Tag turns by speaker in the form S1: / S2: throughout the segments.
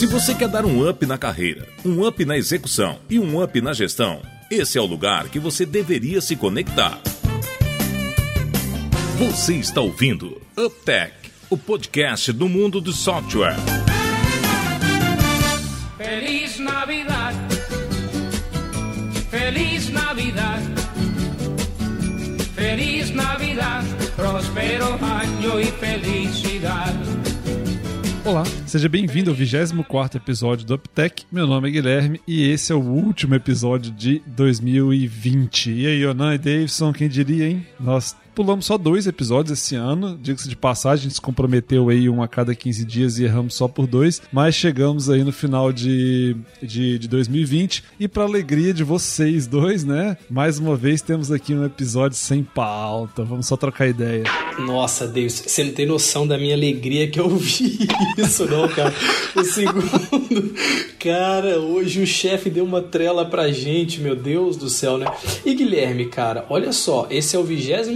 S1: Se você quer dar um up na carreira, um up na execução e um up na gestão, esse é o lugar que você deveria se conectar. Você está ouvindo UpTech, o podcast do mundo do software.
S2: Olá, seja bem-vindo ao 24 episódio do UpTech. Meu nome é Guilherme e esse é o último episódio de 2020. E aí, Yonan e Davidson, quem diria, hein? Nós pulamos só dois episódios esse ano. Diga-se de passagem, a gente se comprometeu aí um a cada 15 dias e erramos só por dois. Mas chegamos aí no final de, de, de 2020. E para alegria de vocês dois, né? Mais uma vez temos aqui um episódio sem pauta. Vamos só trocar ideia.
S3: Nossa, Deus, você não tem noção da minha alegria que eu vi isso, não, cara. O segundo. Cara, hoje o chefe deu uma trela pra gente, meu Deus do céu, né? E Guilherme, cara, olha só, esse é o 24,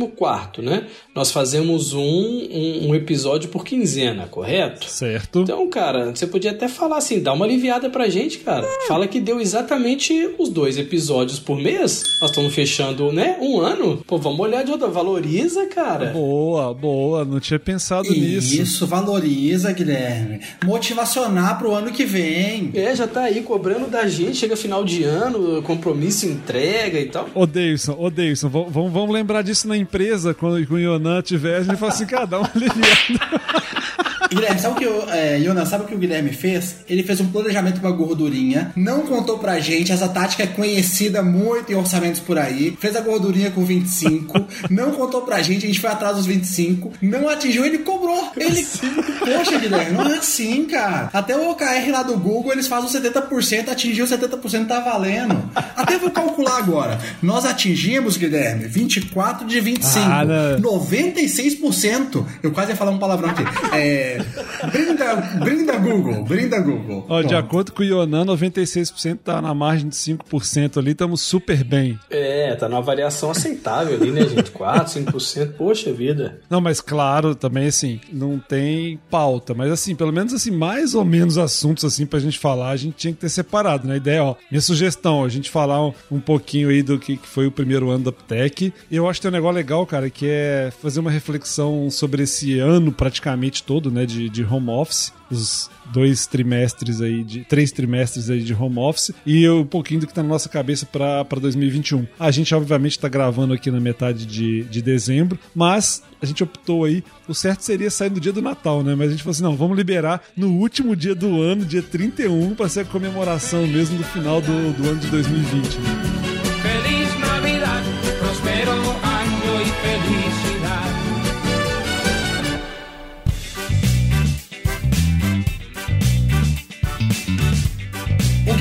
S3: né? Nós fazemos um, um, um episódio por quinzena, correto?
S2: Certo.
S3: Então, cara, você podia até falar assim, dá uma aliviada pra gente, cara. Fala que deu exatamente os dois episódios por mês. Nós estamos fechando, né? Um ano. Pô, vamos olhar de outra. Valoriza, cara.
S2: Boa, boa. Não tinha pensado nisso.
S4: Isso, valoriza, Guilherme. Motivacionar pro ano que vem.
S3: É, já tá aí cobrando da gente, chega final de ano, compromisso, entrega e tal.
S2: Ô, Davidson, ô, vamos, vamos lembrar disso na empresa, quando com o Yonan tiver, a gente fala assim, cara, dá uma aliviada.
S4: Guilherme, sabe o que o é, Jonas, sabe o que o Guilherme fez? Ele fez um planejamento com uma gordurinha, não contou pra gente, essa tática é conhecida muito em orçamentos por aí, fez a gordurinha com 25, não contou pra gente, a gente foi atrás dos 25, não atingiu, ele cobrou. Ele. Poxa, Guilherme, não é assim, cara. Até o OKR lá do Google, eles fazem os 70%, atingiu 70%, tá valendo. Até vou calcular agora. Nós atingimos, Guilherme, 24 de 25.
S2: Ah, não.
S4: 96%. Eu quase ia falar um palavrão aqui. É. Brinda, brinda Google, brinda Google.
S2: Ó, de acordo com o Yonan, 96% tá na margem de 5% ali, estamos super bem.
S3: É, tá numa variação aceitável ali, né, gente? 4, 5%, poxa vida.
S2: Não, mas claro, também assim, não tem pauta, mas assim, pelo menos assim, mais ou menos assuntos assim pra gente falar, a gente tinha que ter separado, né? A ideia, ó, minha sugestão, a gente falar um, um pouquinho aí do que, que foi o primeiro ano da Uptech. E eu acho que tem um negócio legal, cara, que é fazer uma reflexão sobre esse ano praticamente todo, né, de, de home office. Os dois trimestres aí, de três trimestres aí de home office e um pouquinho do que tá na nossa cabeça para 2021. A gente, obviamente, tá gravando aqui na metade de, de dezembro, mas a gente optou aí, o certo seria sair no dia do Natal, né? Mas a gente falou assim: não, vamos liberar no último dia do ano, dia 31, para ser a comemoração mesmo do final do, do ano de 2020. Né?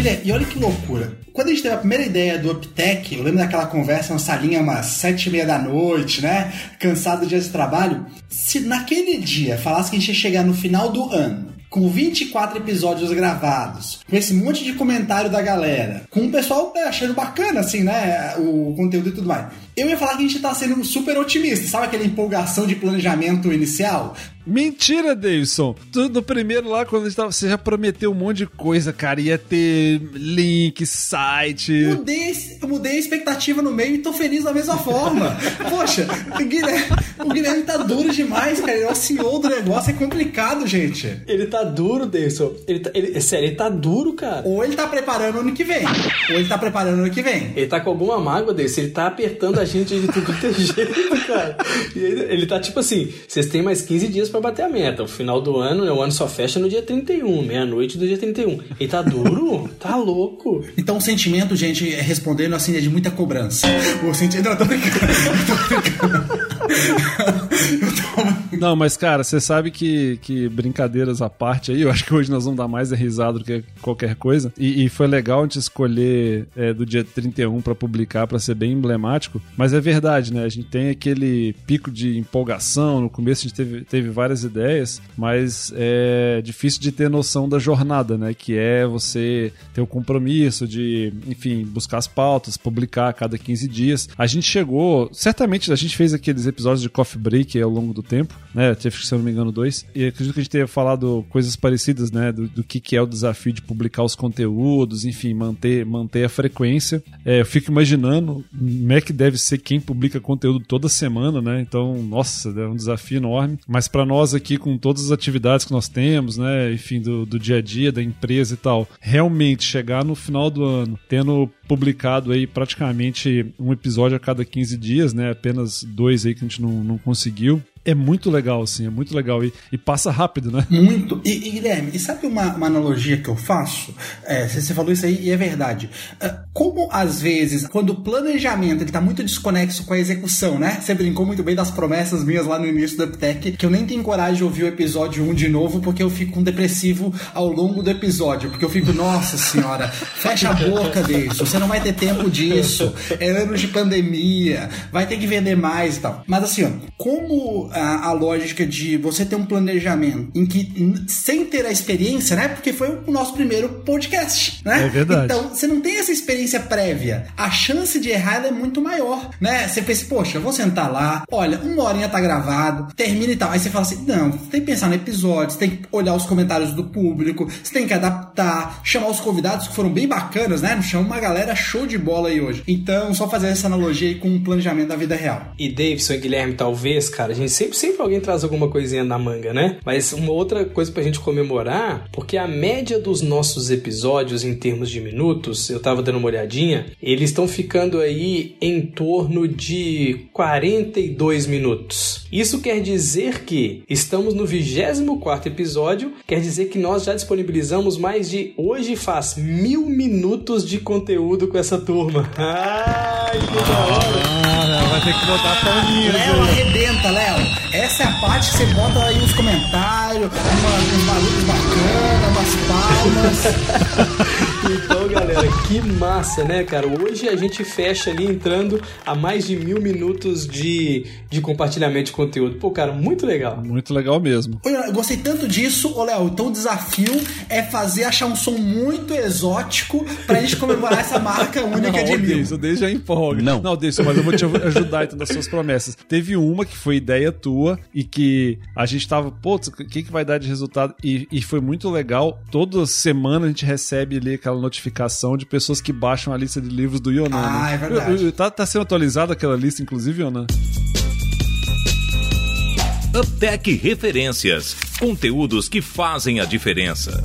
S4: Guilherme, e olha que loucura. Quando a gente teve a primeira ideia do UpTech, eu lembro daquela conversa na salinha umas sete e meia da noite, né? Cansado do dia de trabalho. Se naquele dia falasse que a gente ia chegar no final do ano, com 24 episódios gravados, com esse monte de comentário da galera, com o pessoal é, achando bacana, assim, né? O conteúdo e tudo mais. Eu ia falar que a gente tá sendo super otimista, sabe aquela empolgação de planejamento inicial?
S2: Mentira, Davidson! Tu, no primeiro lá, quando a gente tava, você já prometeu um monte de coisa, cara. Ia ter link, site.
S4: Mudei, eu mudei a expectativa no meio e tô feliz da mesma forma. Poxa, o Guilherme, o Guilherme tá duro demais, cara. Ele é o CEO do negócio, é complicado, gente.
S3: Ele tá duro, Deilson. Ele tá, ele, sério, ele tá duro, cara.
S4: Ou ele tá preparando ano que vem, ou ele tá preparando o ano que vem.
S3: Ele tá com alguma mágoa desse, ele tá apertando a gente de tudo que é jeito, cara. E ele, ele tá tipo assim: vocês têm mais 15 dias pra bater a meta. O final do ano, né, o ano só fecha no dia 31, meia-noite do dia 31. Ele tá duro? tá louco.
S4: Então o sentimento, gente, é respondendo assim, é de muita cobrança. O sentimento. Não, tô brincando. Eu tô brincando.
S2: Não, mas cara, você sabe que, que brincadeiras à parte aí, eu acho que hoje nós vamos dar mais risada do que qualquer coisa. E, e foi legal a gente escolher é, do dia 31 pra publicar, pra ser bem emblemático. Mas é verdade, né? A gente tem aquele pico de empolgação. No começo a gente teve, teve várias ideias, mas é difícil de ter noção da jornada, né? Que é você ter o compromisso de, enfim, buscar as pautas, publicar a cada 15 dias. A gente chegou, certamente a gente fez aqueles episódios de coffee break ao longo do tempo, né? Teve, se eu não me engano, dois. E acredito que a gente tenha falado coisas parecidas, né? Do, do que, que é o desafio de publicar os conteúdos, enfim, manter, manter a frequência. É, eu fico imaginando como é deve ser quem publica conteúdo toda semana, né? Então, nossa, é um desafio enorme. Mas para nós aqui, com todas as atividades que nós temos, né? Enfim, do, do dia a dia, da empresa e tal, realmente chegar no final do ano tendo publicado aí praticamente um episódio a cada 15 dias, né? Apenas dois aí que a gente não, não conseguiu é muito legal, assim, é muito legal. E, e passa rápido, né?
S4: Muito. E, e, Guilherme, e sabe uma, uma analogia que eu faço? É, você falou isso aí e é verdade. É, como às vezes, quando o planejamento ele tá muito desconexo com a execução, né? Você brincou muito bem das promessas minhas lá no início do Uptech, que eu nem tenho coragem de ouvir o episódio 1 de novo, porque eu fico um depressivo ao longo do episódio. Porque eu fico, nossa senhora, fecha a boca disso, você não vai ter tempo disso, é anos de pandemia, vai ter que vender mais e tal. Mas assim, ó, como a, a, lógica de você ter um planejamento em que, sem ter a experiência, né? Porque foi o nosso primeiro podcast, né?
S2: É verdade.
S4: Então, você não tem essa experiência prévia. A chance de errar é muito maior, né? Você pensa, poxa, eu vou sentar lá, olha, uma horinha tá gravado, termina e tal. Aí você fala assim, não, tem que pensar no episódio, você tem que olhar os comentários do público, você tem que adaptar, chamar os convidados que foram bem bacanas, né? Chama uma galera show de bola aí hoje. Então, só fazer essa analogia aí com o planejamento da vida real.
S3: E Davidson e Guilherme, talvez, cara, a gente sempre, sempre alguém traz alguma coisinha na manga, né? Mas uma outra coisa pra gente comemorar, porque a média dos nossos episódios em termos de minutos, eu tava dando uma olhadinha, eles estão ficando aí em torno de 42 minutos. Isso quer dizer que estamos no 24 episódio, quer dizer que nós já disponibilizamos mais de hoje faz mil minutos de conteúdo com essa turma. Ai, que da hora!
S2: Vai ter que botar palminhas.
S4: Léo arrebenta, Léo. Essa é a parte que você bota aí os comentários, uma, uns barulhos bacanas, umas palmas.
S3: Então, galera, que massa, né, cara? Hoje a gente fecha ali entrando a mais de mil minutos de, de compartilhamento de conteúdo. Pô, cara, muito legal.
S2: Muito legal mesmo.
S4: Eu gostei tanto disso, ô Léo. Então o desafio é fazer achar um som muito exótico pra gente comemorar essa marca única
S2: não,
S4: de mil.
S2: Deus, o Deus já empolga. Não. Não, Deus, mas eu vou te ajudar então nas suas promessas. Teve uma que foi ideia tua e que a gente tava, putz, o que, que vai dar de resultado? E, e foi muito legal. Toda semana a gente recebe ali aquela notificação de pessoas que baixam a lista de livros do Yonan.
S4: Ah, é verdade.
S2: Tá, tá sendo atualizada aquela lista, inclusive, Yonan?
S1: Uptech Referências. Conteúdos que fazem a diferença.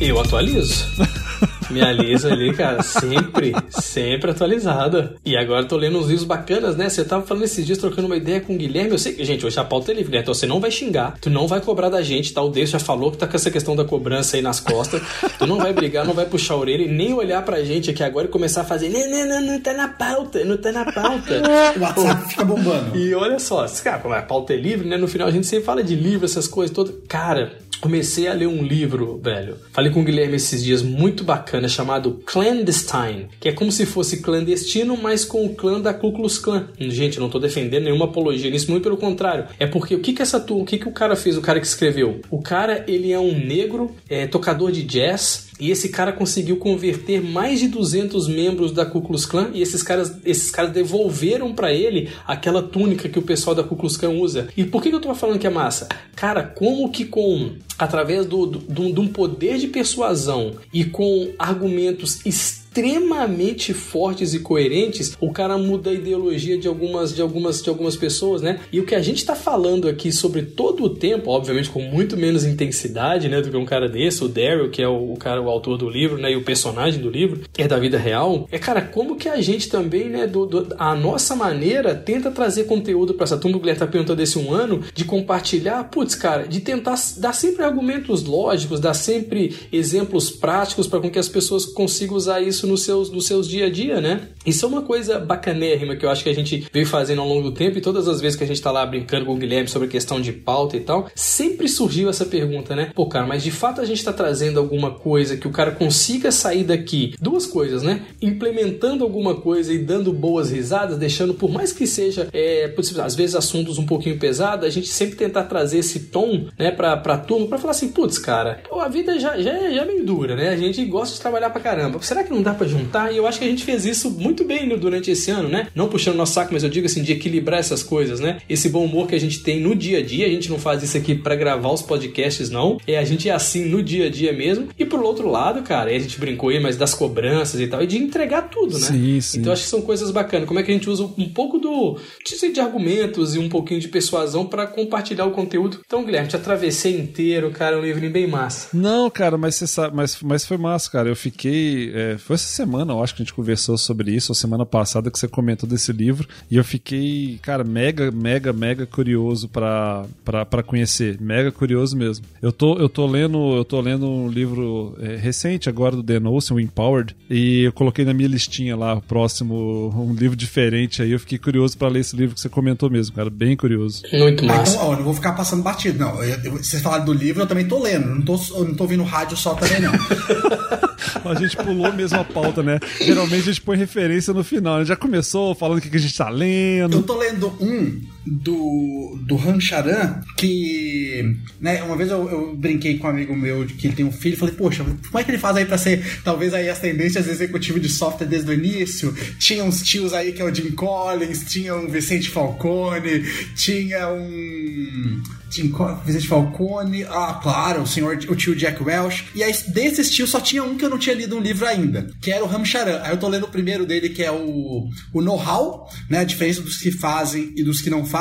S3: Eu atualizo. Minha lisa ali, cara, sempre, sempre atualizada. E agora tô lendo uns livros bacanas, né? Você tava falando esses dias, trocando uma ideia com o Guilherme. Eu sei que, gente, hoje a pauta é livre, né? Então você não vai xingar, tu não vai cobrar da gente, tá? O Deus já falou que tá com essa questão da cobrança aí nas costas. Tu não vai brigar, não vai puxar a orelha e nem olhar pra gente aqui agora e começar a fazer. Não, não, não, não tá na pauta, não tá na pauta.
S4: O WhatsApp fica bombando.
S3: E olha só, cara, como a pauta é livre, né? No final a gente sempre fala de livro, essas coisas todas. Cara, comecei a ler um livro, velho. Falei com o Guilherme esses dias, muito bacana, chamado Clandestine, que é como se fosse clandestino, mas com o clã da Ku Klux Klan. Gente, não tô defendendo nenhuma apologia nisso, muito pelo contrário. É porque o que que essa turma, o que que o cara fez, o cara que escreveu? O cara, ele é um negro, é, tocador de jazz, e esse cara conseguiu converter mais de 200 membros da Ku Klux Klan e esses caras, esses caras devolveram para ele aquela túnica que o pessoal da Ku Klux Klan usa. E por que, que eu tô falando que é massa? Cara, como que com através do, do, de um poder de persuasão e com argumentos extremamente fortes e coerentes, o cara muda a ideologia de algumas, de algumas, de algumas pessoas, né? E o que a gente tá falando aqui sobre todo o tempo, obviamente com muito menos intensidade, né, do que um cara desse, o Daryl, que é o, o cara, o autor do livro, né, e o personagem do livro, é da vida real, é, cara, como que a gente também, né, do, do a nossa maneira tenta trazer conteúdo para essa turma, o Guilherme tá perguntando desse um ano, de compartilhar, putz, cara, de tentar dar sempre argumentos lógicos, dar sempre exemplos práticos para com que as pessoas consigam usar isso nos seus, nos seus dia a dia, né? Isso é uma coisa bacanérrima que eu acho que a gente veio fazendo ao longo do tempo e todas as vezes que a gente tá lá brincando com o Guilherme sobre a questão de pauta e tal, sempre surgiu essa pergunta, né? Pô, cara, mas de fato a gente tá trazendo alguma coisa que o cara consiga sair daqui, duas coisas, né? Implementando alguma coisa e dando boas risadas, deixando, por mais que seja, é, às vezes assuntos um pouquinho pesados, a gente sempre tentar trazer esse tom, né, pra, pra turma, pra falar assim, putz, cara, a vida já, já, é, já é meio dura, né? A gente gosta de trabalhar pra caramba. Será que não dá dá pra juntar? E eu acho que a gente fez isso muito bem durante esse ano, né? Não puxando nosso saco, mas eu digo assim, de equilibrar essas coisas, né? Esse bom humor que a gente tem no dia a dia, a gente não faz isso aqui para gravar os podcasts, não. É a gente é assim no dia a dia mesmo. E pro outro lado, cara, a gente brincou aí, mas das cobranças e tal, e de entregar tudo, né?
S2: Sim, sim.
S3: Então acho que são coisas bacanas. Como é que a gente usa um pouco do de, de argumentos e um pouquinho de persuasão para compartilhar o conteúdo. Então, Guilherme, te atravessei inteiro, cara, um livrinho bem massa.
S2: Não, cara, mas você sabe, mas, mas foi massa, cara. Eu fiquei. É, foi essa semana, eu acho que a gente conversou sobre isso, ou semana passada que você comentou desse livro. E eu fiquei, cara, mega, mega, mega curioso pra, pra, pra conhecer. Mega curioso mesmo. Eu tô, eu tô lendo, eu tô lendo um livro é, recente agora do Dan Olsen, o Empowered, e eu coloquei na minha listinha lá o próximo, um livro diferente aí. Eu fiquei curioso para ler esse livro que você comentou mesmo, cara. Bem curioso.
S3: Muito massa.
S4: então, ó, eu não vou ficar passando batido, não. Eu- eu- vocês falaram do livro, eu também tô lendo. Não tô, eu não tô ouvindo rádio só também, não.
S2: A gente pulou mesmo a pauta, né? Geralmente a gente põe referência no final. né? Já começou falando o que a gente tá
S4: Eu
S2: lendo.
S4: tô lendo um do, do Han Charan, que, né, uma vez eu, eu brinquei com um amigo meu que ele tem um filho, falei, poxa, como é que ele faz aí pra ser, talvez aí as tendências executivo de software desde o início? Tinha uns tios aí que é o Jim Collins, tinha um Vicente Falcone, tinha um... Jim Co- Vicente Falcone, ah, claro, o senhor, o tio Jack Welch. E aí, desses tios, só tinha um que eu não tinha lido um livro ainda, que era o Ramcharan. Aí eu tô lendo o primeiro dele, que é o, o Know-How, né? A diferença dos que fazem e dos que não fazem.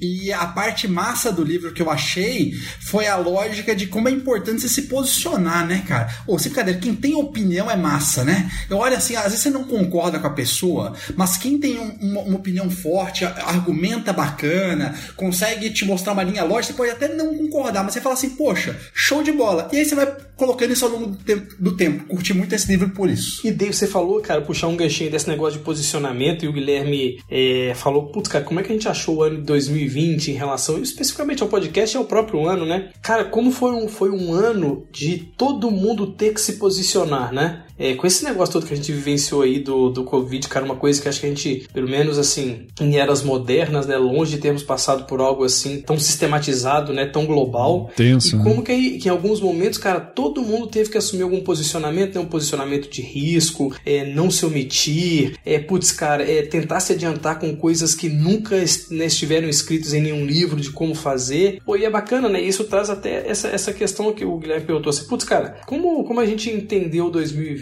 S4: E a parte massa do livro que eu achei foi a lógica de como é importante você se posicionar, né, cara? Ô, sem brincadeira, quem tem opinião é massa, né? Eu olho assim, às vezes você não concorda com a pessoa, mas quem tem um- uma, uma opinião forte, argumenta bacana, consegue te mostrar uma linha lógica, você pode até não concordar, mas você fala assim, poxa, show de bola. E aí você vai colocando isso ao longo do tempo. Do tempo. Curti muito esse livro por isso.
S3: E Dave, você falou, cara, puxar um ganchinho desse negócio de posicionamento, e o Guilherme é, falou, putz, cara, como é que a gente achou ano de 2020 em relação especificamente ao podcast e ao próprio ano, né? Cara, como foi um, foi um ano de todo mundo ter que se posicionar, né? É, com esse negócio todo que a gente vivenciou aí do, do Covid, cara, uma coisa que acho que a gente, pelo menos assim, em eras modernas, né, longe de termos passado por algo assim tão sistematizado, né, tão global.
S2: Tenso,
S3: e
S2: né?
S3: como que, aí- que em alguns momentos, cara, todo mundo teve que assumir algum posicionamento, né, um posicionamento de risco, é, não se omitir, é, putz, cara, é, tentar se adiantar com coisas que nunca né, estiveram escritas em nenhum livro de como fazer. Pô, e é bacana, né? Isso traz até essa, essa questão que o Guilherme perguntou assim, putz, cara, como, como a gente entendeu 2020?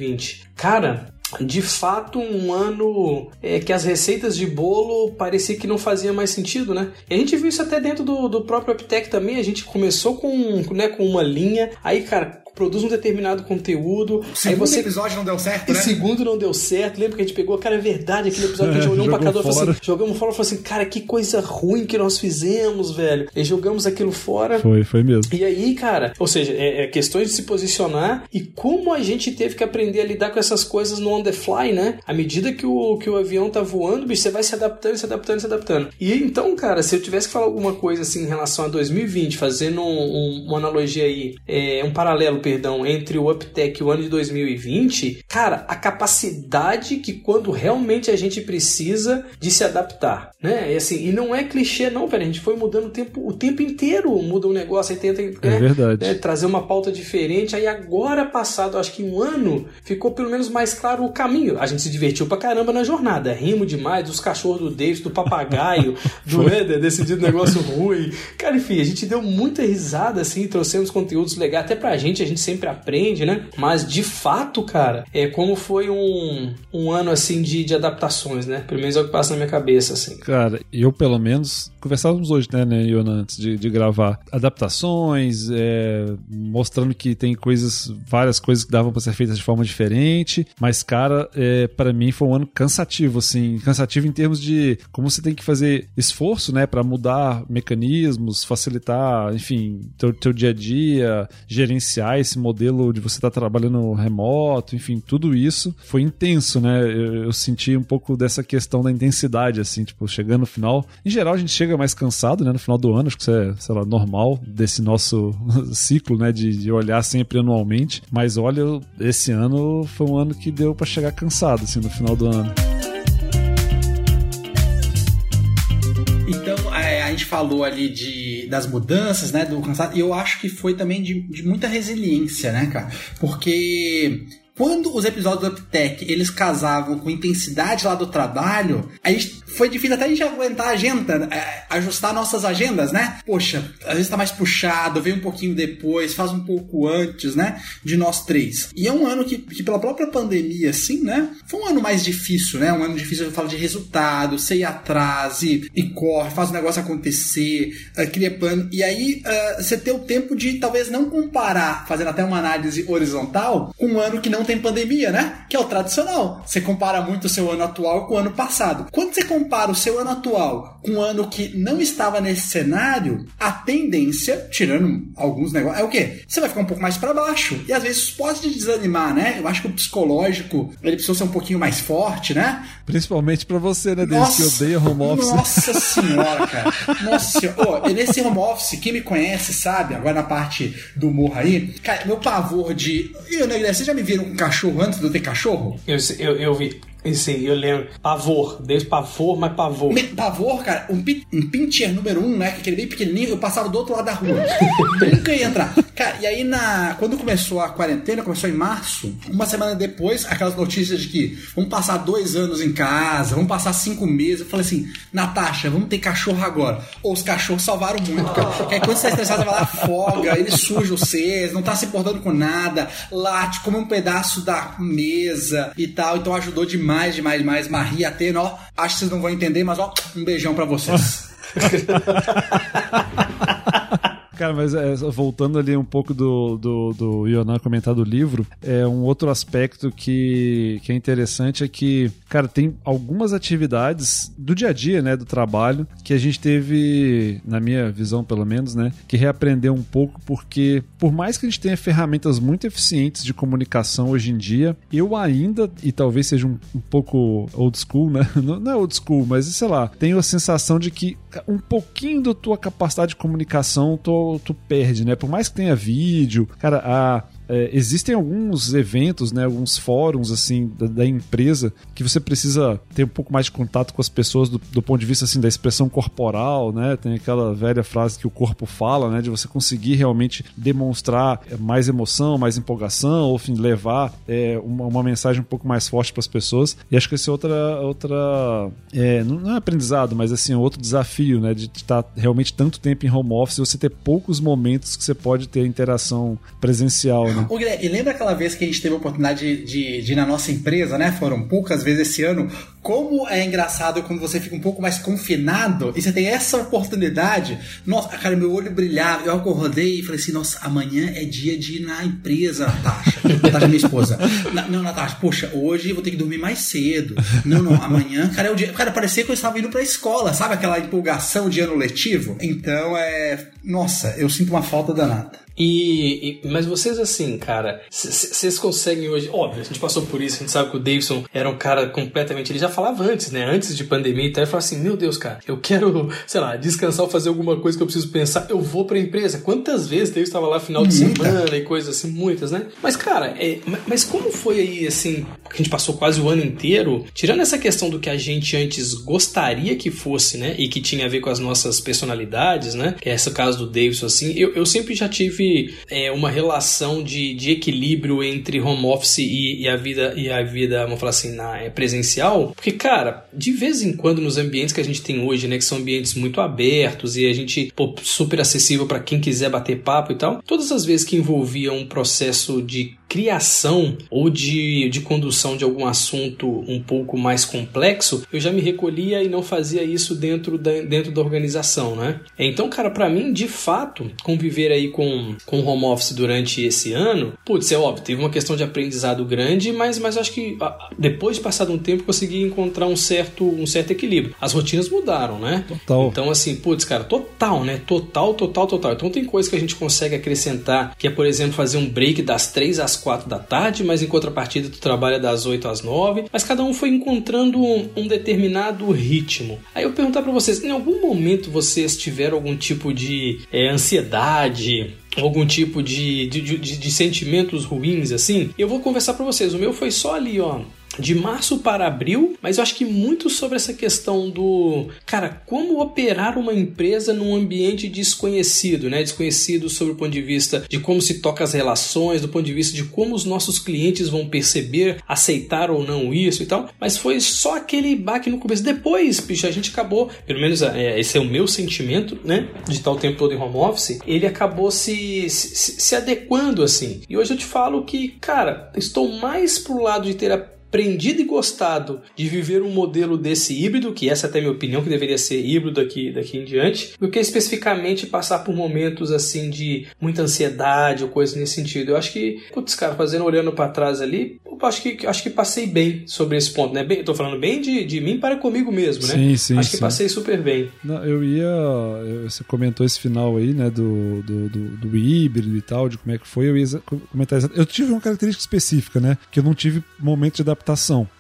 S3: Cara, de fato um ano é, que as receitas de bolo parecia que não fazia mais sentido, né? E a gente viu isso até dentro do, do próprio Uptech também. A gente começou com, né, com uma linha, aí, cara, produz um determinado conteúdo, aí
S4: Segundo
S3: você
S4: episódio não deu certo,
S3: e
S4: né?
S3: segundo não deu certo. Lembra que a gente pegou, cara, é verdade, aquele episódio que a gente olhou um pra
S2: Jogou
S3: cada um e falou
S2: fora.
S3: assim, jogamos fora e falou assim, cara, que coisa ruim que nós fizemos, velho. E jogamos aquilo fora.
S2: Foi, foi mesmo.
S3: E aí, cara, ou seja, é, é questões de se posicionar e como a gente teve que aprender a lidar com essas coisas no on the fly, né? À medida que o, que o avião tá voando, bicho, você vai se adaptando, se adaptando, se adaptando. E então, cara, se eu tivesse que falar alguma coisa assim em relação a 2020, fazendo um- um- uma analogia aí, é, um paralelo, perdão, entre o UpTech e o ano de 2020, cara, a capacidade que quando realmente a gente precisa de se adaptar, né? E assim, e não é clichê não, velho, a gente foi mudando o tempo, o tempo inteiro, muda um negócio, aí tenta
S2: É verdade.
S3: né, trazer uma pauta diferente. Aí agora passado, acho que um ano, ficou pelo menos mais claro o caminho. A gente se divertiu pra caramba na jornada. Rimo demais dos cachorros do Davis, do papagaio, do Eder, decidido negócio ruim. Cara, enfim, a gente deu muita risada, assim, trouxemos conteúdos legais. Até pra gente, a gente sempre aprende, né? Mas de fato, cara, é como foi um, um ano assim de, de adaptações, né? Pelo menos é o que passa na minha cabeça, assim.
S2: Cara, eu pelo menos. Conversávamos hoje, né, né Iona, antes de, de gravar. Adaptações, é, mostrando que tem coisas, várias coisas que davam pra ser feitas de forma diferente. Mas, cara, é, para mim foi um ano cansativo, assim. Cansativo em termos de como você tem que fazer esforço, né, pra mudar mecanismos, facilitar, enfim, teu, teu dia a dia, gerenciar esse modelo de você estar trabalhando remoto, enfim, tudo isso foi intenso, né? Eu, eu senti um pouco dessa questão da intensidade, assim, tipo, chegando no final. Em geral, a gente chega mais cansado, né? No final do ano, acho que isso é, sei lá, normal desse nosso ciclo, né? De, de olhar sempre anualmente. Mas olha, esse ano foi um ano que deu pra chegar cansado, assim, no final do ano.
S4: Gente falou ali de, das mudanças, né, do cansado, e eu acho que foi também de, de muita resiliência, né, cara? Porque quando os episódios do Uptech eles casavam com intensidade lá do trabalho, a gente foi difícil até a gente aguentar a agenda, é, ajustar nossas agendas, né? Poxa, às vezes tá mais puxado, vem um pouquinho depois, faz um pouco antes, né? De nós três. E é um ano que, que pela própria pandemia, assim, né? Foi um ano mais difícil, né? Um ano difícil, eu falo de resultado, você ir atrás e, e corre, faz o negócio acontecer, uh, cria plano. E aí uh, você ter o tempo de talvez não comparar, fazendo até uma análise horizontal, com um ano que não tem pandemia, né? Que é o tradicional. Você compara muito o seu ano atual com o ano passado. Quando você compara o seu ano atual com um ano que não estava nesse cenário, a tendência, tirando alguns negócios, é o quê? Você vai ficar um pouco mais para baixo. E às vezes pode desanimar, né? Eu acho que o psicológico, ele precisa ser um pouquinho mais forte, né?
S2: Principalmente para você, né, Denis, que odeia home office.
S4: Nossa senhora, cara. Nossa senhora. Oh, nesse home office, quem me conhece sabe, agora na parte do humor aí, cara, meu pavor de. Eu, né, vocês já me viram com cachorro antes de eu ter cachorro?
S3: Eu, eu, eu vi. Sim, eu lembro. Pavor. Desde pavor, mas pavor.
S4: Pavor, cara. Um, um pincher número um, né? Que aquele bem pequenininho, eu passava do outro lado da rua. Nunca ia entrar. Cara, e aí na, quando começou a quarentena, começou em março, uma semana depois, aquelas notícias de que vamos passar dois anos em casa, vamos passar cinco meses. Eu falei assim, Natasha, vamos ter cachorro agora. Ou os cachorros salvaram muito, cara. Porque aí quando você tá estressado, vai lá, folga, ele suja vocês, não tá se importando com nada, late, come um pedaço da mesa e tal. Então ajudou demais demais, demais, demais. Maria Atena, ó. Acho que vocês não vão entender, mas ó, um beijão para vocês.
S2: Cara, mas é, voltando ali um pouco do, do, do Ionan comentar do livro, é um outro aspecto que, que é interessante é que, cara, tem algumas atividades do dia a dia, né, do trabalho, que a gente teve, na minha visão pelo menos, né, que reaprender um pouco, porque por mais que a gente tenha ferramentas muito eficientes de comunicação hoje em dia, eu ainda, e talvez seja um, um pouco old school, né, não é old school, mas sei lá, tenho a sensação de que um pouquinho da tua capacidade de comunicação tu, perde, né? Por mais que tenha vídeo, cara, a, é, existem alguns eventos, né, alguns fóruns assim da, da, empresa que você precisa ter um pouco mais de contato com as pessoas do, do, ponto de vista assim da expressão corporal, né? Tem aquela velha frase que o corpo fala, né, de você conseguir realmente demonstrar mais emoção, mais empolgação, ou enfim, levar é, uma, uma, mensagem um pouco mais forte para as pessoas. E acho que esse é outra outra é, não é aprendizado, mas assim é outro desafio, né, de estar realmente tanto tempo em home office, você ter poucos momentos que você pode ter interação presencial, né?
S4: Ô, Guilherme, e lembra aquela vez que a gente teve a oportunidade de, de, de ir na nossa empresa, né? Foram poucas vezes esse ano. Como é engraçado quando você fica um pouco mais confinado e você tem essa oportunidade. Nossa, cara, meu olho brilhava. Eu acordei e falei assim: nossa, amanhã é dia de ir na empresa, Natasha. Natasha, minha esposa. Na, não, Natasha, poxa, hoje eu vou ter que dormir mais cedo. Não, não, amanhã, cara, é o dia. Cara, parecia que eu estava indo pra escola, sabe aquela empolgação de ano letivo? Então é. Nossa, eu sinto uma falta danada.
S3: E, e, mas vocês assim, cara, vocês conseguem hoje, óbvio, a gente passou por isso, a gente sabe que o Davidson era um cara completamente, ele já falava antes, né, antes de pandemia e tal, ele falava assim, meu Deus, cara, eu quero, sei lá, descansar ou fazer alguma coisa que eu preciso pensar, eu vou pra empresa. Quantas vezes Davidson estava lá final de Muita. semana e coisas assim, muitas, né? Mas, cara, é, mas como foi aí, assim, que a gente passou quase o ano inteiro, tirando essa questão do que a gente antes gostaria que fosse, né, e que tinha a ver com as nossas personalidades, né, que é esse caso do Davidson, assim, eu, eu sempre já tive é, uma relação de, de equilíbrio entre home office e, e, a vida e a vida, vamos falar assim, na é, presencial, porque cara, de vez em quando nos ambientes que a gente tem hoje, né, que são ambientes muito abertos e a gente pô, super acessível para quem quiser bater papo e tal, todas as vezes que envolvia um processo de criação ou de, de condução de algum assunto um pouco mais complexo, eu já me recolhia e não fazia isso dentro da, dentro da organização, né? Então, cara, para mim, de fato, conviver aí com, com home office durante esse ano, putz, é óbvio, teve uma questão de aprendizado grande, mas, mas acho que depois de passado um tempo consegui encontrar um certo, um certo equilíbrio. As rotinas mudaram, né?
S2: Total.
S3: Então, assim, putz, cara, total, né? Total, total, total. Então tem coisas que a gente consegue acrescentar, que é, por exemplo, fazer um break das 3 às 4 da tarde, mas em contrapartida tu trabalha das 8 às 9, mas cada um foi encontrando um, um determinado ritmo. Aí eu perguntar para vocês, em algum momento vocês tiveram algum tipo de é, ansiedade, algum tipo de, de, de, de, sentimentos ruins assim, eu vou conversar para vocês. O meu foi só ali, ó de março para abril, mas eu acho que muito sobre essa questão do, cara, como operar uma empresa num ambiente desconhecido, né? Desconhecido sobre o ponto de vista de como se toca as relações, do ponto de vista de como os nossos clientes vão perceber, aceitar ou não isso e tal. Mas foi só aquele baque no começo. Depois, bicho, a gente acabou, pelo menos é, esse é o meu sentimento, né? De estar o tempo todo em home office, ele acabou se, se, se adequando assim. E hoje eu te falo que, cara, estou mais pro lado de ter a aprendido e gostado de viver um modelo desse híbrido, que essa é até a minha opinião, que deveria ser híbrido daqui, daqui em diante, do que especificamente passar por momentos assim de muita ansiedade ou coisa nesse sentido. Eu acho que, putz, cara, fazendo, olhando para trás ali, eu acho que, acho que passei bem sobre esse ponto, né? Bem, tô falando bem de, de mim para comigo mesmo, né?
S2: Sim, sim,
S3: acho que
S2: sim.
S3: passei super bem.
S2: Não, eu ia. eu- Você comentou esse final aí, né? Do, do, do, do híbrido e tal, de como é que foi. Eu ia comentar Eu tive uma característica específica, né? Que eu não tive momento de adaptação.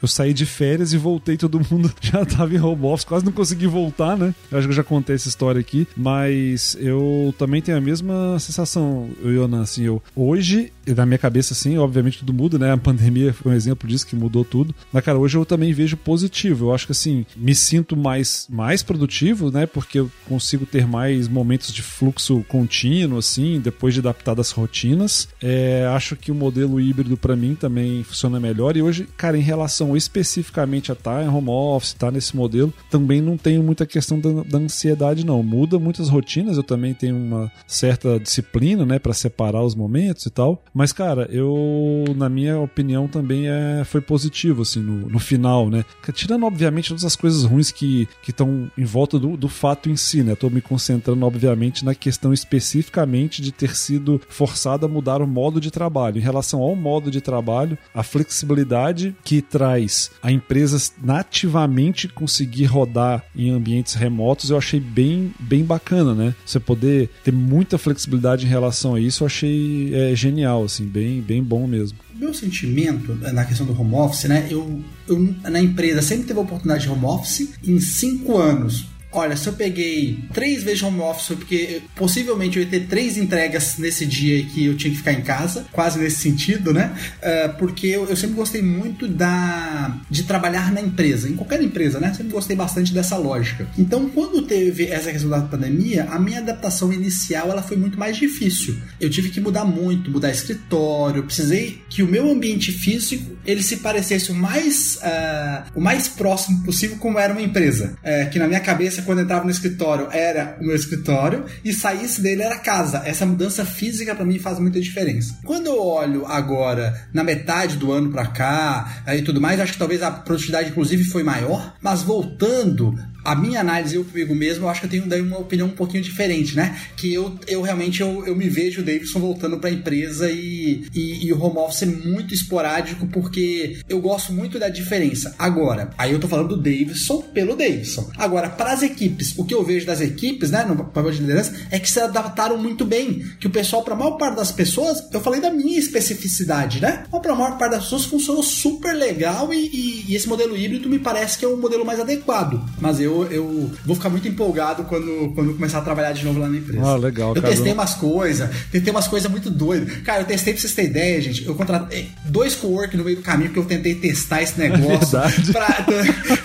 S2: Eu saí de férias e voltei, todo mundo já tava em home office, quase não consegui voltar, né? Eu acho que eu já contei essa história aqui, mas eu também tenho a mesma sensação, Yonan, assim, eu hoje, na minha cabeça, assim, obviamente tudo muda, né? A pandemia foi um exemplo disso que mudou tudo. Mas, cara, hoje eu também vejo positivo. Eu acho que, assim, me sinto mais, mais produtivo, né? Porque eu consigo ter mais momentos de fluxo contínuo, assim, depois de adaptar das rotinas. É, acho que o modelo híbrido, pra mim, também funciona melhor. E hoje, cara, em relação especificamente a estar em home office, estar nesse modelo, também não tenho muita questão da, da ansiedade, não. Muda muitas rotinas, eu também tenho uma certa disciplina, né, para separar os momentos e tal. Mas, cara, eu, na minha opinião, também é, foi positivo, assim, no, no final, né? Tirando, obviamente, todas as coisas ruins que estão em volta do, do fato em si, né? Tô me concentrando, obviamente, na questão especificamente de ter sido forçado a mudar o modo de trabalho. Em relação ao modo de trabalho, a flexibilidade que traz a empresa nativamente conseguir rodar em ambientes remotos, eu achei bem, bem bacana, né? Você poder ter muita flexibilidade em relação a isso, eu achei é, genial, assim, bem, bem bom mesmo.
S4: Meu sentimento eh, na questão do home office, né? Eu, eu na empresa sempre teve a oportunidade de home office em cinco anos. Olha, se eu peguei três vezes home office, porque possivelmente eu ia ter três entregas nesse dia que eu tinha que ficar em casa, quase nesse sentido, né? Eh, porque eu, eu sempre gostei muito da de trabalhar na empresa, em qualquer empresa, né? Sempre gostei bastante dessa lógica. Então, quando teve essa questão da pandemia, a minha adaptação inicial ela foi muito mais difícil. Eu tive que mudar muito, mudar escritório, precisei que o meu ambiente físico ele se parecesse o mais ah, o mais próximo possível como era uma empresa. Eh, que na minha cabeça quando eu entrava no escritório era o meu escritório e saísse dele era casa. Essa mudança física para mim faz muita diferença. Quando eu olho agora na metade do ano para cá e tudo mais, acho que talvez a produtividade inclusive foi maior, mas voltando a minha análise eu comigo mesmo, eu acho que eu tenho uma opinião um pouquinho diferente, né? Que eu, eu realmente eu, eu me vejo o Davidson voltando para a empresa e, e, e o home office muito esporádico porque eu gosto muito da diferença. Agora, aí eu tô falando do Davidson pelo Davidson. Agora, para as equipes, o que eu vejo das equipes, né, no papel de liderança, é que se adaptaram muito bem. Que o pessoal, para a maior parte das pessoas, eu falei da minha especificidade, né? Para a maior parte das pessoas funcionou super legal e, e, e esse modelo híbrido me parece que é o modelo mais adequado. Mas eu, eu vou ficar muito empolgado quando, quando começar a trabalhar de novo lá na empresa.
S2: Ah, legal,
S4: Eu
S2: cada
S4: testei
S2: um-
S4: umas coisas, tentei umas coisas muito doidas. Cara, eu testei pra vocês terem ideia, gente. Eu contratei dois co-work no meio do caminho porque eu tentei testar esse negócio.
S2: verdade.
S4: pra,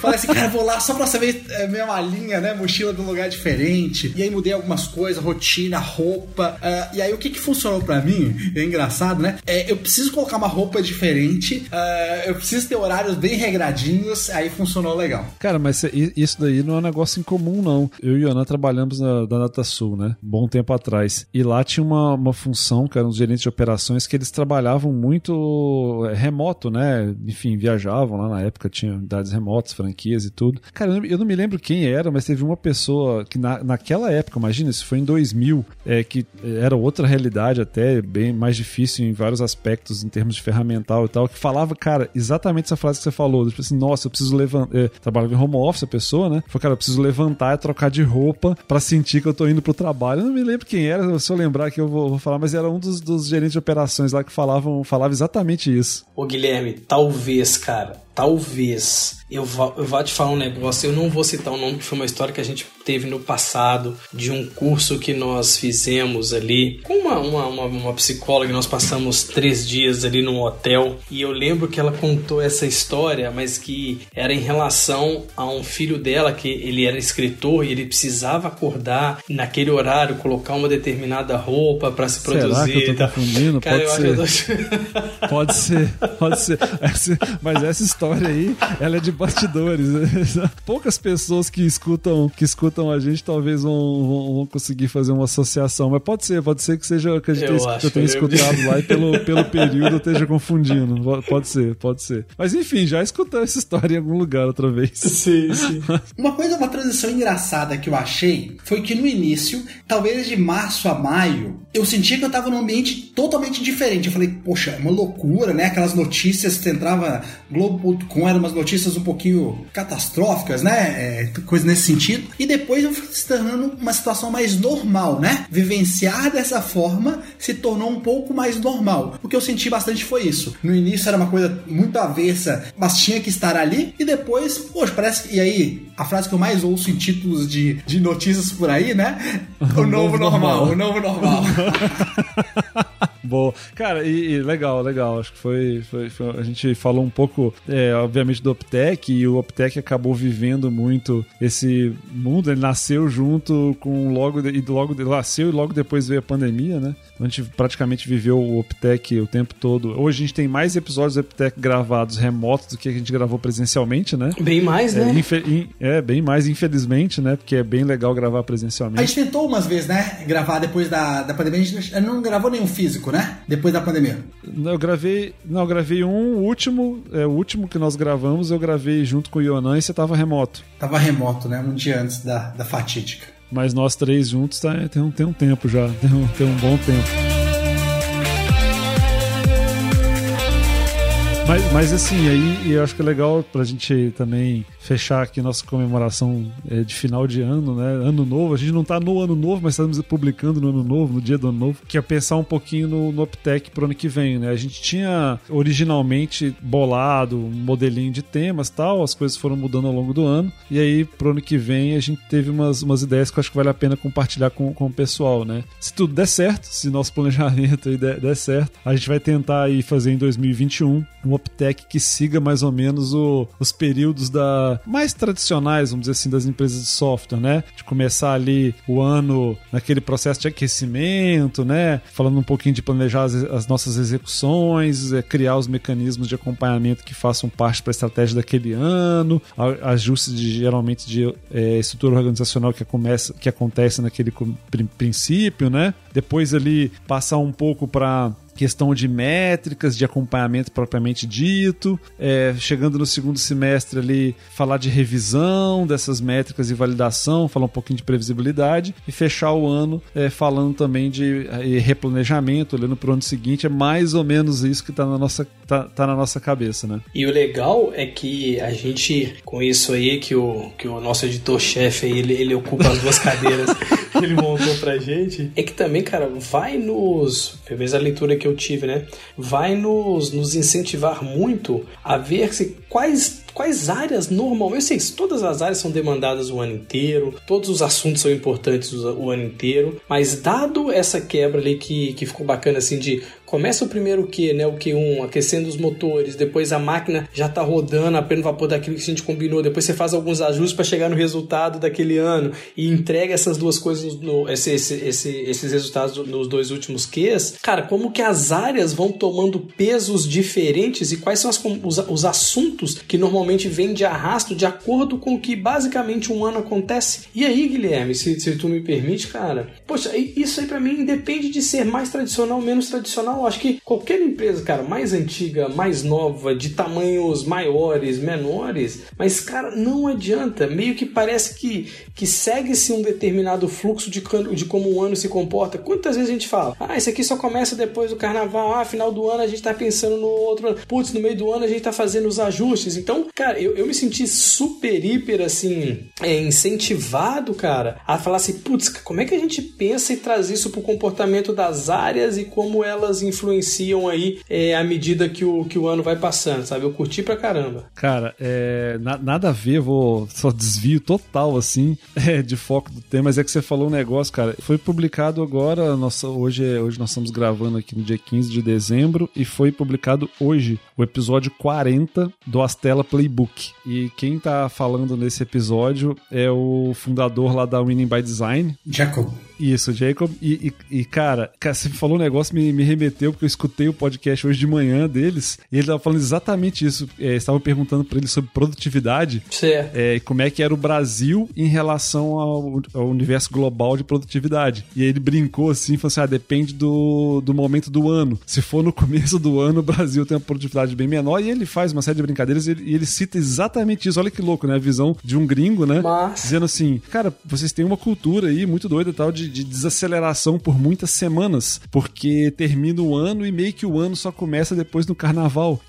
S4: falei assim, cara, vou lá só pra saber é, minha malinha, né? Mochila de um lugar diferente. E aí mudei algumas coisas, rotina, roupa. ah, e aí o que que funcionou pra mim? É engraçado, né? É, eu preciso colocar uma roupa diferente, ah, eu preciso ter horários bem regradinhos, aí funcionou legal.
S2: Cara, mas isso daí não é um negócio incomum, não. Eu e o Ana trabalhamos na, na DataSul, né? Bom tempo atrás. E lá tinha uma, uma função, que eram os gerentes de operações, que eles trabalhavam muito é, remoto, né? Enfim, viajavam lá na época, tinha unidades remotas, franquias e tudo. Cara, eu não, eu não me lembro quem era, mas teve uma pessoa que na, naquela época, imagina, isso foi em 2000, é, que era outra realidade até, bem mais difícil em vários aspectos, em termos de ferramental e tal, que falava, cara, exatamente essa frase que você falou, tipo assim, nossa, eu preciso levantar, é, trabalhava em home office a pessoa, né? Falei, cara, eu preciso levantar e trocar de roupa pra sentir que eu tô indo pro trabalho. Eu não me lembro quem era, se eu lembrar que eu vou, vou falar, mas era um dos, dos gerentes de operações lá que falavam, falava exatamente isso.
S3: Ô Guilherme, talvez, cara, talvez eu vá, eu vá te falar um negócio, eu não vou citar o nome, que foi uma história que a gente teve no passado, de um curso que nós fizemos ali, com uma, uma, uma, uma psicóloga, nós passamos três dias ali num hotel, e eu lembro que ela contou essa história, mas que era em relação a um filho dela, que ele era escritor e ele precisava acordar naquele horário, colocar uma determinada roupa para se
S2: Será
S3: produzir.
S2: que eu tô confundindo?
S3: Cara,
S2: Pode ser.
S3: tô-
S2: Pode ser, pode ser. Mas essa história aí, ela é de bastidores. Poucas pessoas que escutam, que escutam a gente talvez vão, vão, vão conseguir fazer uma associação. Mas pode ser, pode ser que seja que a gente
S3: Eu
S2: tenha, eu tenha
S3: que eu
S2: escutado lá e pelo, pelo período eu esteja confundindo. Pode ser, pode ser. Mas enfim, já escutei essa história em algum lugar outra vez.
S3: Sim, sim.
S4: Uma coisa, uma transição engraçada que eu achei foi que no início, talvez de março a maio, eu sentia que eu tava num ambiente totalmente diferente. Eu falei, poxa, é uma loucura, né? Aquelas notícias que você entrava Globo.com, eram umas notícias um pouquinho catastróficas, né? É, coisa nesse sentido. E depois eu fui se tornando uma situação mais normal, né? Vivenciar dessa forma se tornou um pouco mais normal. O que eu senti bastante foi isso. No início era uma coisa muito avessa, mas tinha que estar ali. E depois, poxa, parece que. E aí, a frase que eu mais ouço em títulos de, de notícias por aí, né? O, novo,
S2: novo
S4: normal,
S2: normal.
S4: o novo normal.
S2: Boa. Cara, e, e legal, legal. Acho que foi, foi- foi- A gente falou um pouco, é, obviamente, do Optec, e o Optec acabou vivendo muito esse mundo. Ele nasceu junto com logo. E logo nasceu e logo depois veio a pandemia, né? A gente praticamente viveu o Optec o tempo todo. Hoje a gente tem mais episódios do Optec gravados remotos do que a gente gravou presencialmente, né?
S3: Bem mais,
S2: É,
S3: né?
S2: in- é, bem mais, infelizmente, né? Porque é bem legal gravar
S4: A
S2: presencialmente.
S4: gente tentou umas vezes, né? Gravar depois da, da pandemia. A gente não gravou nenhum físico, né? Depois da pandemia.
S2: Não, Eu gravei, não, eu gravei um, o último, é, o último que nós gravamos, eu gravei junto com o Yonan e você tava remoto.
S4: Tava remoto, né? Um dia antes da, da fatídica.
S2: Mas nós três juntos tá, tem, um, tem um tempo já, tem um, tem um bom tempo. Mas, mas assim, aí eu acho que é legal pra gente também fechar aqui nossa comemoração é, de final de ano, né? Ano novo. A gente não tá no ano novo, mas estamos publicando no ano novo, no dia do ano novo, que é pensar um pouquinho no, no Optec pro ano que vem, né? A gente tinha originalmente bolado um modelinho de temas tal, as coisas foram mudando ao longo do ano, e aí pro ano que vem a gente teve umas, umas ideias que eu acho que vale a pena compartilhar com, com o pessoal, né? Se tudo der certo, se nosso planejamento aí der, der certo, a gente vai tentar aí fazer em 2021 um Optec que siga mais ou menos o- os períodos da mais tradicionais, vamos dizer assim, das empresas de software, né? De começar ali o ano naquele processo de aquecimento, né? Falando um pouquinho de planejar as, as nossas execuções, é, criar os mecanismos de acompanhamento que façam parte para a estratégia daquele ano, ajustes de, geralmente de é, estrutura organizacional que, começa, que acontece naquele princípio, né? Depois ali passar um pouco para questão de métricas, de acompanhamento propriamente dito, é, chegando no segundo semestre ali, falar de revisão dessas métricas e validação, falar um pouquinho de previsibilidade e fechar o ano é, falando também de replanejamento, olhando para o ano seguinte, é mais ou menos isso que está na, nossa, tá, tá na nossa cabeça, né?
S3: E o legal é que a gente, com isso aí, que o, que o nosso editor-chefe ele, ele ocupa as duas cadeiras que ele montou pra gente, é que também, cara, vai nos. Pelo menos a leitura que eu tive, né? Vai nos, nos incentivar muito a ver se quais quais áreas normalmente. Eu sei, se todas as áreas são demandadas o ano inteiro, todos os assuntos são importantes o, ano inteiro, mas dado essa quebra ali que, que ficou bacana assim de começa o primeiro Q, né, o Q1, aquecendo os motores, depois a máquina já tá rodando a pleno vapor daquilo que a gente combinou, depois você faz alguns ajustes para chegar no resultado daquele ano e entrega essas duas coisas, no, esse, esse, esse, esses resultados nos dois últimos Qs, cara, como que as áreas vão tomando pesos diferentes e quais são as, os, os assuntos que normalmente vêm de arrasto de acordo com o que basicamente um ano acontece. E aí, Guilherme, se, se tu me permite, cara, poxa, isso aí para mim independe de ser mais tradicional menos tradicional. Acho que qualquer empresa, cara, mais antiga, mais nova, de tamanhos maiores, menores, mas, cara, não adianta. Meio que parece que, que segue-se um determinado fluxo de, de como o ano se comporta. Quantas vezes a gente fala, ah, isso aqui só começa depois do carnaval, ah, final do ano a gente tá pensando no outro putz, no meio do ano a gente tá fazendo os ajustes. Então, Cara, eu, eu me senti super, hiper, assim, é, incentivado, cara, a falar assim, putz, como é que a gente pensa e traz isso pro comportamento das áreas e como elas influenciam aí é, à medida que o, que o ano vai passando, sabe? Eu curti pra caramba.
S2: Cara, é, na- nada a ver, vou só desvio total, assim, é, de foco do tema, mas é que você falou um negócio, cara. Foi publicado agora, nossa, hoje, é- hoje nós estamos gravando aqui no dia 15 de dezembro, e foi publicado hoje o episódio 40 do Astela Playbook. E quem tá falando nesse episódio é o fundador lá da Winning by Design,
S4: Jacob.
S2: Isso, Jacob. E, e- e, cara, cara, você falou um negócio me, me remeteu, porque eu escutei o podcast hoje de manhã deles, e ele tava falando exatamente isso. É, estavam perguntando pra ele sobre produtividade.
S3: Certo.
S2: É, e como é que era o Brasil em relação ao, ao universo global de produtividade. E aí ele brincou assim, falou assim: ah, depende do, do momento do ano. Se for no começo do ano, o Brasil tem uma produtividade bem menor, e ele faz uma série de brincadeiras e ele, ele cita exatamente isso. Olha que louco, né? A visão de um gringo, né?
S3: Mas-
S2: Dizendo assim, cara, vocês têm uma cultura aí muito doida e tal de, de desaceleração por muitas semanas, porque termina o ano e meio que o ano só começa depois do carnaval.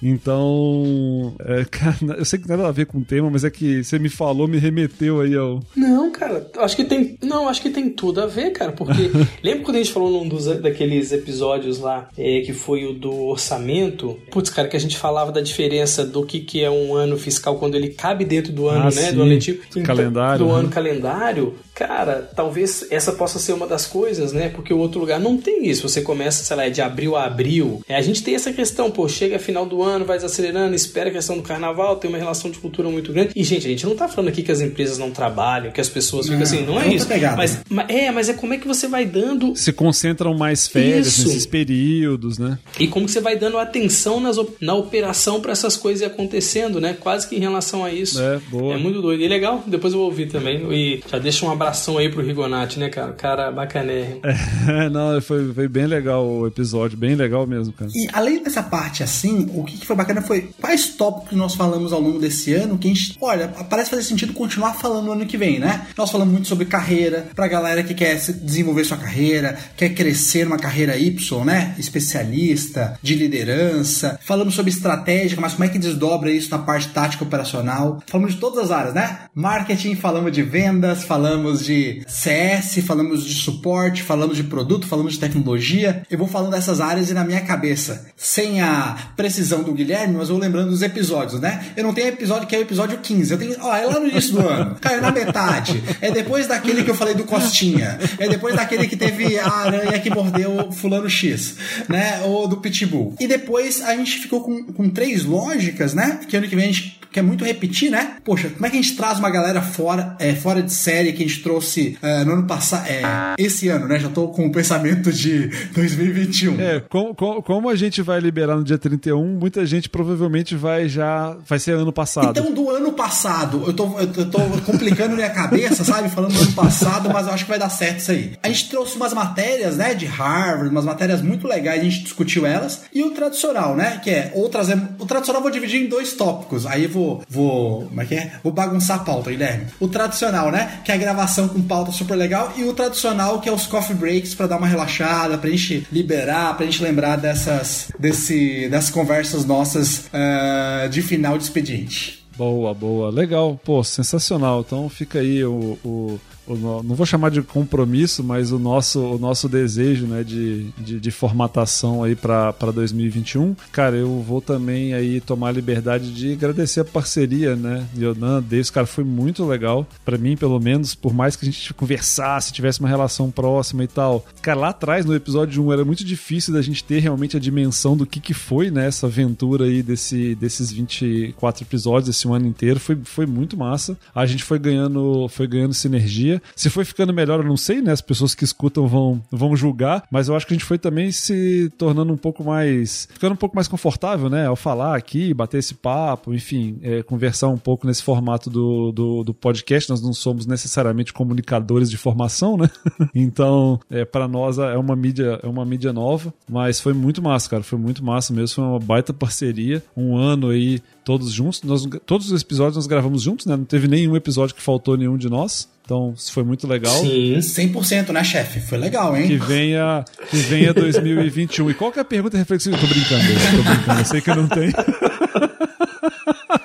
S2: Então, é, cara, eu sei que nada a ver com o tema, mas é que você me falou, me remeteu aí ao.
S3: Não, cara, acho que tem. Não, acho que tem tudo a ver, cara, porque lembra quando a gente falou num dos daqueles episódios lá, é, que foi o do orçamento? Putz, cara, que a gente falava da diferença do que, que é um ano fiscal quando ele cabe dentro do ano,
S2: Ah,
S3: né?
S2: sim.
S3: Do ano letivo.
S2: Do calendário,
S3: Do ano calendário. Cara, talvez essa possa ser uma das coisas, né? Porque o outro lugar não tem isso. Você começa, sei lá, é de abril a abril. É, a gente tem essa questão, pô, chega final do ano, vai desacelerando, espera a questão do carnaval, tem uma relação de cultura muito grande. E, gente, a gente não tá falando aqui que as empresas não trabalham, que as pessoas ficam
S4: Não,
S3: assim, não
S4: é
S3: é, isso.
S4: pegada.
S3: Mas, mas- é, mas é como é que você vai dando
S2: Se concentram mais férias
S3: Isso.
S2: nesses períodos, né?
S3: e como que você vai dando atenção nas, na operação pra essas coisas ir acontecendo, né? Quase que em relação a isso.
S2: É, boa.
S3: É muito doido. E legal, depois eu vou ouvir também. E já deixa um abração aí pro Rigonati, né, cara? Cara bacanérrimo.
S2: É, não, foi, foi bem legal o episódio, bem legal mesmo, cara.
S4: E além dessa parte assim, o que que foi bacana foi quais tópicos nós falamos ao longo desse ano que a gente, olha, parece fazer sentido continuar falando no ano que vem, né? Nós falamos muito sobre carreira, pra galera que quer se desenvolver sua carreira, quer crescer numa carreira Y, né? Especialista, de liderança. Falamos sobre estratégica, mas como é que desdobra isso na parte tática operacional? Falamos de todas as áreas, né? Marketing, falamos de vendas, falamos de CS, falamos de suporte, falamos de produto, falamos de tecnologia. Eu vou falando dessas áreas e na minha cabeça, sem a precisão do Guilherme, mas vou lembrando dos episódios, né? Eu não tenho episódio que é o episódio 15. Eu tenho, ó, é lá no início do ano. Caiu na metade. É depois daquele que eu falei do Costinha. É depois daquele que teve a aranha que mordeu o fulano X, né? Ou do Pitbull. E depois a gente ficou com, com três lógicas, né? Que ano que vem a gente quer muito repetir, né? Poxa, como é que a gente traz uma galera fora, é, fora de série que a gente trouxe é, no ano passado, é, esse ano, né? Já tô com o pensamento de 2021.
S2: É, como, como, como a gente vai liberar no dia 31, muita gente provavelmente vai já. Vai ser ano passado.
S4: Então, do ano passado, eu tô, eu tô- eu tô complicando minha cabeça, sabe? Falando do ano passado, mas eu acho que vai dar certo isso aí. A gente trouxe umas matérias, né, de Harvard, umas matérias muito legais, a gente discutiu elas. E o tradicional, né, que é, ou trazer, o tradicional eu vou dividir em dois tópicos. Aí eu vou, vou, como é que é? Vou bagunçar a pauta, Guilherme. O tradicional, né, que é a gravação com pauta super legal. E o tradicional, que é os coffee breaks pra dar uma relaxada, pra gente liberar, pra gente lembrar dessas, desse, dessas conversas nossas ah, de final de expediente.
S2: Boa, boa. Legal. Pô, sensacional. Então fica aí o. o- o não vou chamar de compromisso, mas o nosso, o nosso desejo né, de, de, de formatação aí para 2021. Cara, eu vou também aí tomar a liberdade de agradecer a parceria, né? Yonan, Davis, cara, foi muito legal. Pra mim, pelo menos, por mais que a gente conversasse, tivesse uma relação próxima e tal. Cara, lá atrás, no episódio 1, era muito difícil da gente ter realmente a dimensão do que, que foi, né? Essa aventura aí desse, desses 24 episódios, esse ano inteiro. Foi, foi muito massa. A gente foi ganhando, foi ganhando sinergia. Se foi ficando melhor, eu não sei, né? As pessoas que escutam vão, vão julgar, mas eu acho que a gente foi também se tornando um pouco mais. ficando um pouco mais confortável, né? Ao falar aqui, bater esse papo, enfim, é, conversar um pouco nesse formato do, do, do podcast. Nós não somos necessariamente comunicadores de formação, né? então, é, para nós é uma mídia, é uma mídia nova, mas foi muito massa, cara. Foi muito massa mesmo. Foi uma baita parceria. Um ano aí, todos juntos. Nós, todos os episódios nós gravamos juntos, né? Não teve nenhum episódio que faltou nenhum de nós. Então, isso foi muito legal.
S3: Sim.
S4: 100%, né, chefe? Foi legal, hein?
S2: Que venha, que venha 2021. E qual que é a pergunta reflexiva? Eu tô brincando, eu tô brincando. Eu sei que não tem.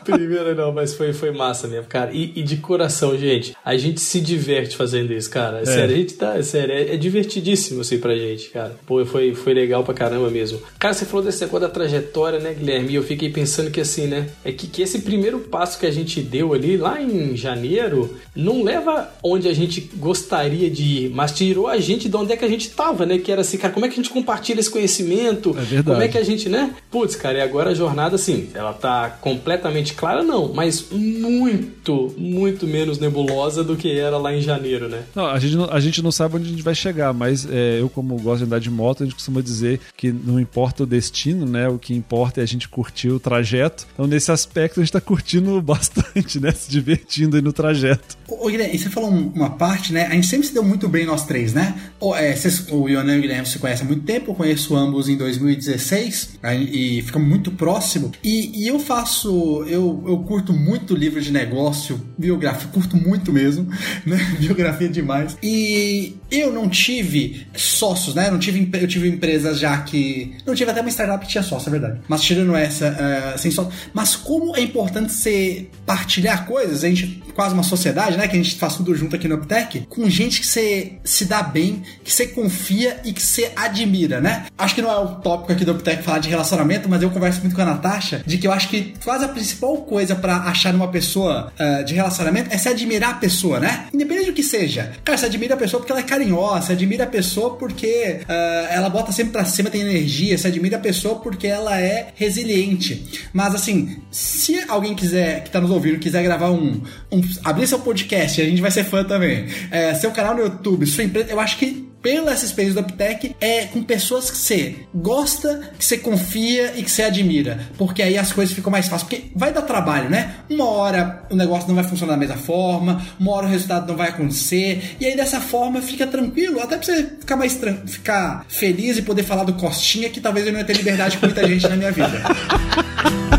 S3: Primeiro não, mas foi, foi massa mesmo, cara. E, e de coração, gente, a gente se diverte fazendo isso, cara. É. Sério, a gente tá, é sério, é, é, divertidíssimo assim pra gente, cara. Pô, foi, foi legal pra caramba mesmo. Cara, você falou desse negócio da trajetória, né, Guilherme? E eu fiquei pensando que assim, né, é que, que esse primeiro passo que a gente deu ali, lá em janeiro, não leva onde a gente gostaria de ir, mas tirou a gente de onde é que a gente tava, né? Que era assim, cara, como é que a gente compartilha esse conhecimento?
S2: É verdade.
S3: Como é que a gente, né? Putz, cara, e agora a jornada, assim, ela tá completamente clara, não, mas muito, muito menos nebulosa do que era lá em janeiro, né?
S2: Não, a gente não, a gente não sabe onde a gente vai chegar, mas é, eu, como gosto de andar de moto, a gente costuma dizer que não importa o destino, né? O que importa é a gente curtir o trajeto. Então, nesse aspecto, a gente tá curtindo bastante, né? Se divertindo aí no trajeto.
S4: Ô, Guilherme, você falou uma parte, né? A gente sempre se deu muito bem nós três, né? O, é, vocês, o Ionan e o Guilherme se conhecem há muito tempo, eu conheço ambos em 2016 e ficamos muito próximo. E, e, eu faço, eu, eu curto muito livro de negócio, biografia, curto muito mesmo, né? Biografia demais. E eu não tive sócios, né? Eu não tive, eu tive empresas já que. Não tive até uma startup que tinha sócio, é verdade. Mas tirando essa, uh, sem sócio. Mas como é importante você partilhar coisas, a gente, quase uma sociedade, né? Que a gente faz tudo junto aqui no Uptech, com gente que você se dá bem, que você confia e que você admira, né? Acho que não é o tópico aqui do Uptech falar de relacionamento, mas eu converso muito com a Natasha de que eu acho que quase a principal coisa para achar numa pessoa uh, de relacionamento é se admirar a pessoa, né? Independente do que seja. Cara, você admira a pessoa porque ela é carinhosa, você admira a pessoa porque uh, ela bota sempre pra cima, tem energia, você admira a pessoa porque ela é resiliente. Mas assim, se alguém quiser, que tá nos ouvindo, quiser gravar um, um abrir seu podcast, a gente vai ser fã também. É, seu canal no YouTube, sua empresa, eu acho que pela essa do Uptech é com pessoas que você gosta, que você confia e que você admira. Porque aí as coisas ficam mais fáceis. Porque vai dar trabalho, né? Uma hora o negócio não vai funcionar da mesma forma, uma hora o resultado não vai acontecer. E aí dessa forma fica tranquilo, até pra você ficar mais ficar feliz e poder falar do Costinha, que talvez eu não ia ter liberdade com muita gente na minha vida.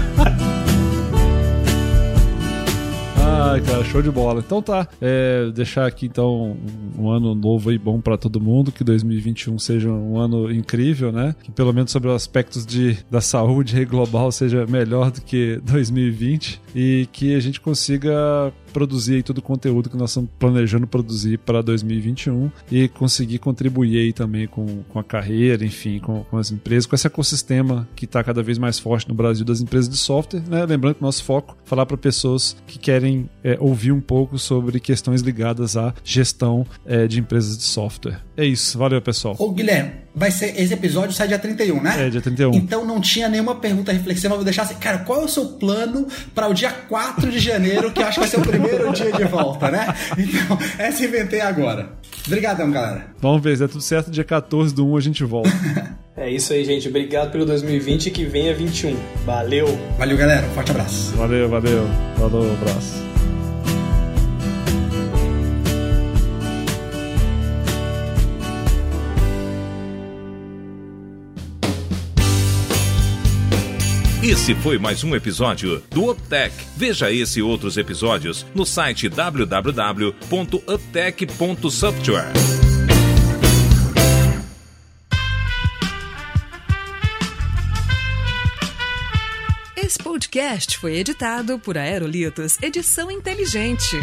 S2: Ai, cara, show de bola. Então tá, é, deixar aqui então um, ano novo aí bom para todo mundo, que 2021 seja um ano incrível, né? Que pelo menos sobre os aspectos de, da saúde global seja melhor do que 2020 e que a gente consiga produzir aí todo o conteúdo que nós estamos planejando produzir para 2021 e conseguir contribuir aí também com, com a carreira, enfim, com, com as empresas, com esse ecossistema que está cada vez mais forte no Brasil das empresas de software, né? Lembrando que nosso foco é falar para pessoas que querem é, ouvir um pouco sobre questões ligadas à gestão é, de empresas de software. É isso, valeu pessoal.
S4: Ô Guilherme, vai ser esse episódio sai dia 31, né?
S2: É, dia 31.
S4: Então não tinha nenhuma pergunta reflexiva, vou deixar assim, cara, qual é o seu plano para o dia 4 de janeiro, que eu acho que vai ser o primeiro dia de volta, né? Então, essa inventei agora. Obrigadão, galera.
S2: Vamos ver, se é tudo certo, dia 14 do 1 a gente volta.
S3: é isso aí, gente. Obrigado pelo 2020 e que venha 21. Valeu!
S4: Valeu, galera. Forte abraço.
S2: Valeu, valeu. Falou, abraço.
S1: Esse foi mais um episódio do UpTech. Veja esse e outros episódios no site www.uptech.software.
S5: Esse podcast foi editado por Aerolitos Edição Inteligente.